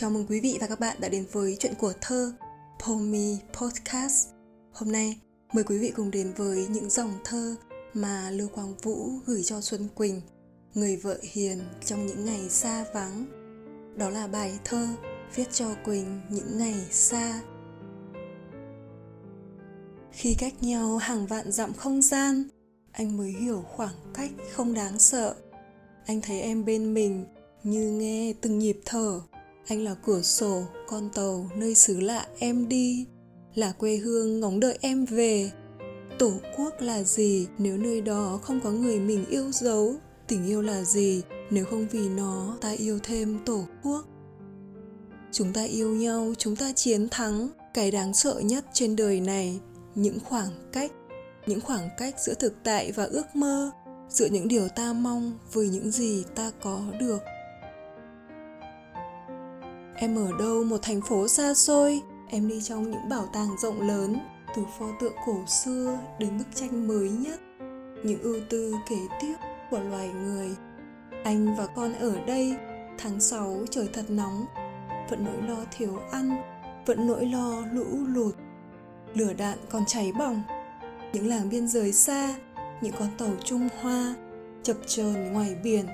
Chào mừng quý vị và các bạn đã đến với chuyện của thơ Pomi Podcast. Hôm nay, mời quý vị cùng đến với những dòng thơ mà Lưu Quang Vũ gửi cho Xuân Quỳnh, người vợ hiền trong những ngày xa vắng. Đó là bài thơ viết cho Quỳnh những ngày xa. Khi cách nhau hàng vạn dặm không gian, anh mới hiểu khoảng cách không đáng sợ. Anh thấy em bên mình như nghe từng nhịp thở anh là cửa sổ, con tàu, nơi xứ lạ em đi. Là quê hương, ngóng đợi em về. Tổ quốc là gì? Nếu nơi đó không có người mình yêu dấu, tình yêu là gì? Nếu không vì nó, ta yêu thêm tổ quốc. Chúng ta yêu nhau, chúng ta chiến thắng. Cái đáng sợ nhất trên đời này, những khoảng cách, những khoảng cách giữa thực tại và ước mơ, giữa những điều ta mong với những gì ta có được. Em ở đâu? Một thành phố xa xôi, em đi trong những bảo tàng rộng lớn, từ pho tượng cổ xưa đến bức tranh mới nhất, những ưu tư kế tiếp của loài người. Anh và con ở đây, tháng 6 trời thật nóng, vẫn nỗi lo thiếu ăn, vẫn nỗi lo lũ lụt. Lửa đạn còn cháy bỏng, những làng biên giới xa, những con tàu Trung Hoa, chập chờn ngoài biển,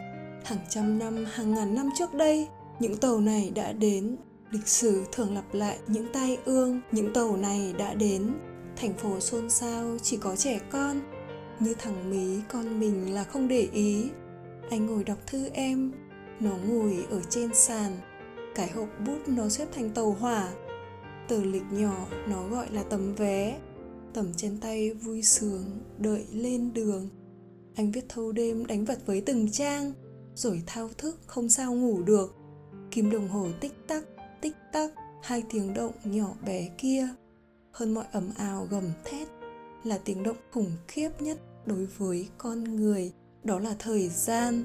hàng trăm năm, hàng ngàn năm trước đây, những tàu này đã đến. Lịch sử thường lặp lại những tai ương. Những tàu này đã đến. Thành phố xôn xao chỉ có trẻ con. Như thằng mí con mình là không để ý. Anh ngồi đọc thư em. Nó ngồi ở trên sàn. Cái hộp bút nó xếp thành tàu hỏa. Tờ lịch nhỏ nó gọi là tấm vé. Tầm trên tay vui sướng đợi lên đường. Anh viết thâu đêm đánh vật với từng trang, rồi thao thức không sao ngủ được kim đồng hồ tích tắc tích tắc, hai tiếng động nhỏ bé kia. Hơn mọi ầm ào gầm thét là tiếng động khủng khiếp nhất đối với con người. Đó là thời gian.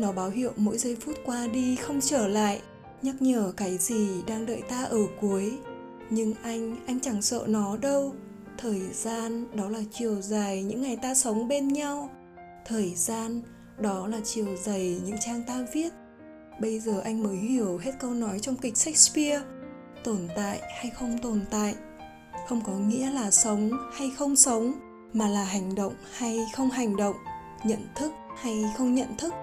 Nó báo hiệu mỗi giây phút qua đi không trở lại, nhắc nhở cái gì đang đợi ta ở cuối. Nhưng anh anh chẳng sợ nó đâu. Thời gian, đó là chiều dài những ngày ta sống bên nhau. Thời gian, đó là chiều dày những trang ta viết bây giờ anh mới hiểu hết câu nói trong kịch shakespeare. Tồn tại hay không tồn tại? Không có nghĩa là sống hay không sống, mà là hành động hay không hành động, nhận thức hay không nhận thức.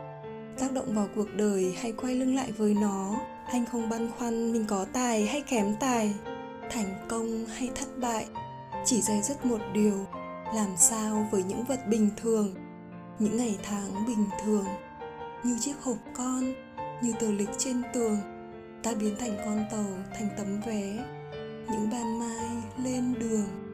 Tác động vào cuộc đời hay quay lưng lại với nó, anh không băn khoăn mình có tài hay kém tài, thành công hay thất bại. Chỉ dây dứt một điều, làm sao với những vật bình thường, những ngày tháng bình thường. Như chiếc hộp con như tờ lịch trên tường, ta biến thành con tàu, thành tấm vé. Những ban mai lên đường.